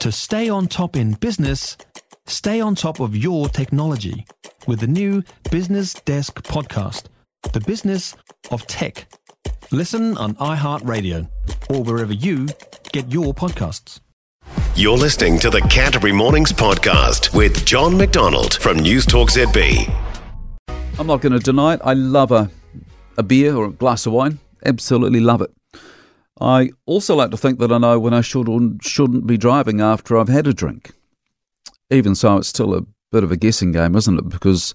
To stay on top in business, stay on top of your technology with the new Business Desk podcast, The Business of Tech. Listen on iHeartRadio or wherever you get your podcasts. You're listening to the Canterbury Mornings podcast with John MacDonald from News Talk ZB. I'm not going to deny it. I love a, a beer or a glass of wine. Absolutely love it. I also like to think that I know when I should or shouldn't be driving after I've had a drink. Even so, it's still a bit of a guessing game, isn't it? Because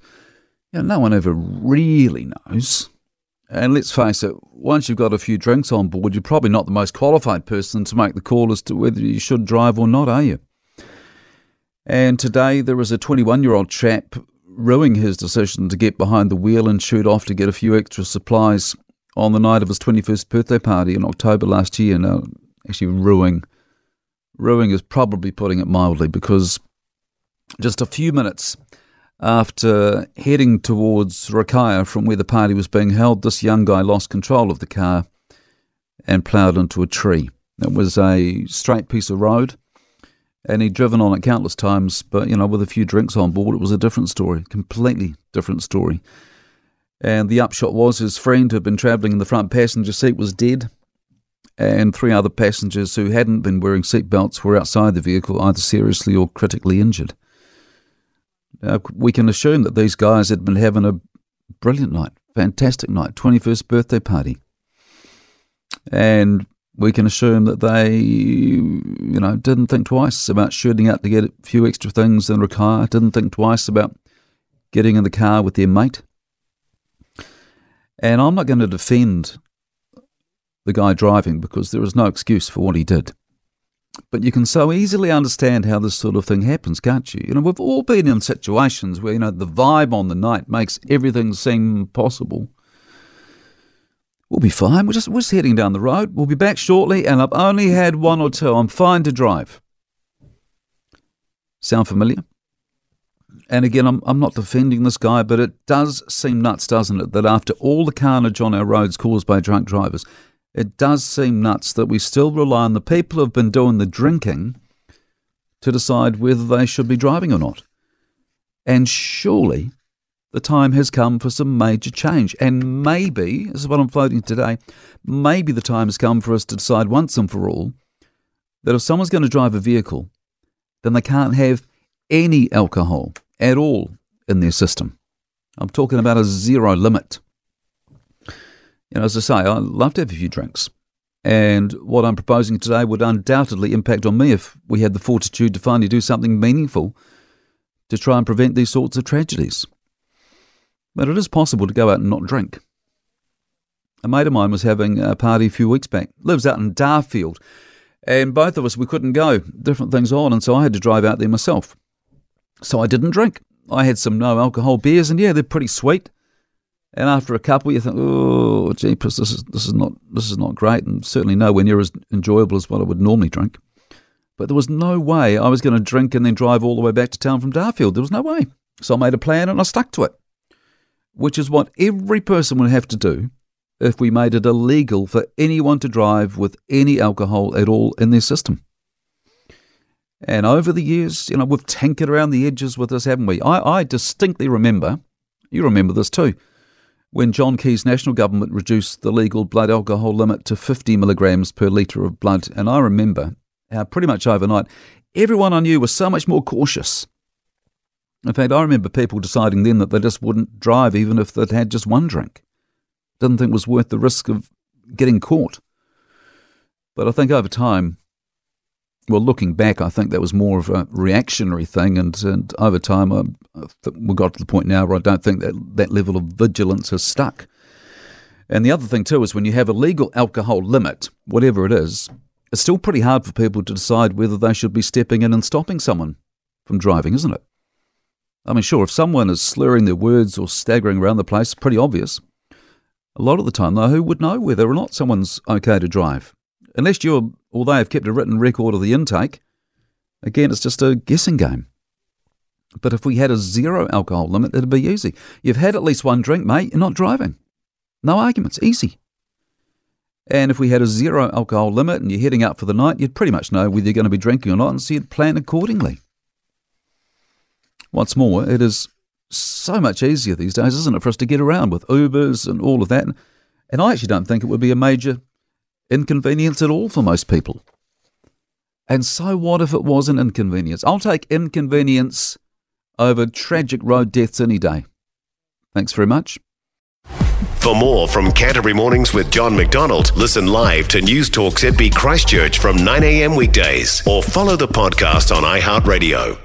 you know, no one ever really knows. And let's face it, once you've got a few drinks on board, you're probably not the most qualified person to make the call as to whether you should drive or not, are you? And today there is a 21 year old chap ruining his decision to get behind the wheel and shoot off to get a few extra supplies on the night of his 21st birthday party in October last year. Now, actually, ruining, ruining is probably putting it mildly because just a few minutes after heading towards Rakaia from where the party was being held, this young guy lost control of the car and ploughed into a tree. It was a straight piece of road, and he'd driven on it countless times, but, you know, with a few drinks on board, it was a different story, completely different story. And the upshot was his friend who had been travelling in the front passenger seat was dead, and three other passengers who hadn't been wearing seatbelts were outside the vehicle, either seriously or critically injured. Now, we can assume that these guys had been having a brilliant night, fantastic night, 21st birthday party. And we can assume that they, you know, didn't think twice about shooting out to get a few extra things and Rakaia, didn't think twice about getting in the car with their mate. And I'm not going to defend the guy driving because there is no excuse for what he did. But you can so easily understand how this sort of thing happens, can't you? You know, we've all been in situations where, you know, the vibe on the night makes everything seem possible. We'll be fine. We're just, we're just heading down the road. We'll be back shortly, and I've only had one or two. I'm fine to drive. Sound familiar? And again, I'm, I'm not defending this guy, but it does seem nuts, doesn't it, that after all the carnage on our roads caused by drunk drivers, it does seem nuts that we still rely on the people who've been doing the drinking to decide whether they should be driving or not. And surely the time has come for some major change. And maybe, this is what I'm floating today, maybe the time has come for us to decide once and for all that if someone's going to drive a vehicle, then they can't have any alcohol at all in their system. I'm talking about a zero limit. You know, as I say, I love to have a few drinks. And what I'm proposing today would undoubtedly impact on me if we had the fortitude to finally do something meaningful to try and prevent these sorts of tragedies. But it is possible to go out and not drink. A mate of mine was having a party a few weeks back, lives out in Darfield, and both of us, we couldn't go, different things on, and so I had to drive out there myself. So I didn't drink. I had some no alcohol beers, and yeah, they're pretty sweet. And after a couple, you think, oh, jeepers, this is this is not this is not great, and certainly nowhere near as enjoyable as what I would normally drink. But there was no way I was going to drink and then drive all the way back to town from Darfield. There was no way. So I made a plan and I stuck to it, which is what every person would have to do if we made it illegal for anyone to drive with any alcohol at all in their system. And over the years, you know, we've tinkered around the edges with this, haven't we? I, I distinctly remember, you remember this too, when John Key's national government reduced the legal blood alcohol limit to 50 milligrams per litre of blood. And I remember how pretty much overnight, everyone I knew was so much more cautious. In fact, I remember people deciding then that they just wouldn't drive even if they'd had just one drink. Didn't think it was worth the risk of getting caught. But I think over time, well, looking back, I think that was more of a reactionary thing, and, and over time, I, we got to the point now where I don't think that that level of vigilance has stuck. And the other thing too is when you have a legal alcohol limit, whatever it is, it's still pretty hard for people to decide whether they should be stepping in and stopping someone from driving, isn't it? I mean, sure, if someone is slurring their words or staggering around the place, it's pretty obvious. A lot of the time, though, who would know whether or not someone's okay to drive? Unless you're, or they have kept a written record of the intake, again, it's just a guessing game. But if we had a zero alcohol limit, it'd be easy. You've had at least one drink, mate, you're not driving. No arguments, easy. And if we had a zero alcohol limit and you're heading out for the night, you'd pretty much know whether you're going to be drinking or not, and so you'd plan accordingly. What's more, it is so much easier these days, isn't it, for us to get around with Ubers and all of that. And I actually don't think it would be a major inconvenience at all for most people. And so what if it was an inconvenience? I'll take inconvenience over tragic road deaths any day. Thanks very much. For more from Canterbury Mornings with John MacDonald, listen live to News Talk ZB Christchurch from 9am weekdays or follow the podcast on iHeartRadio.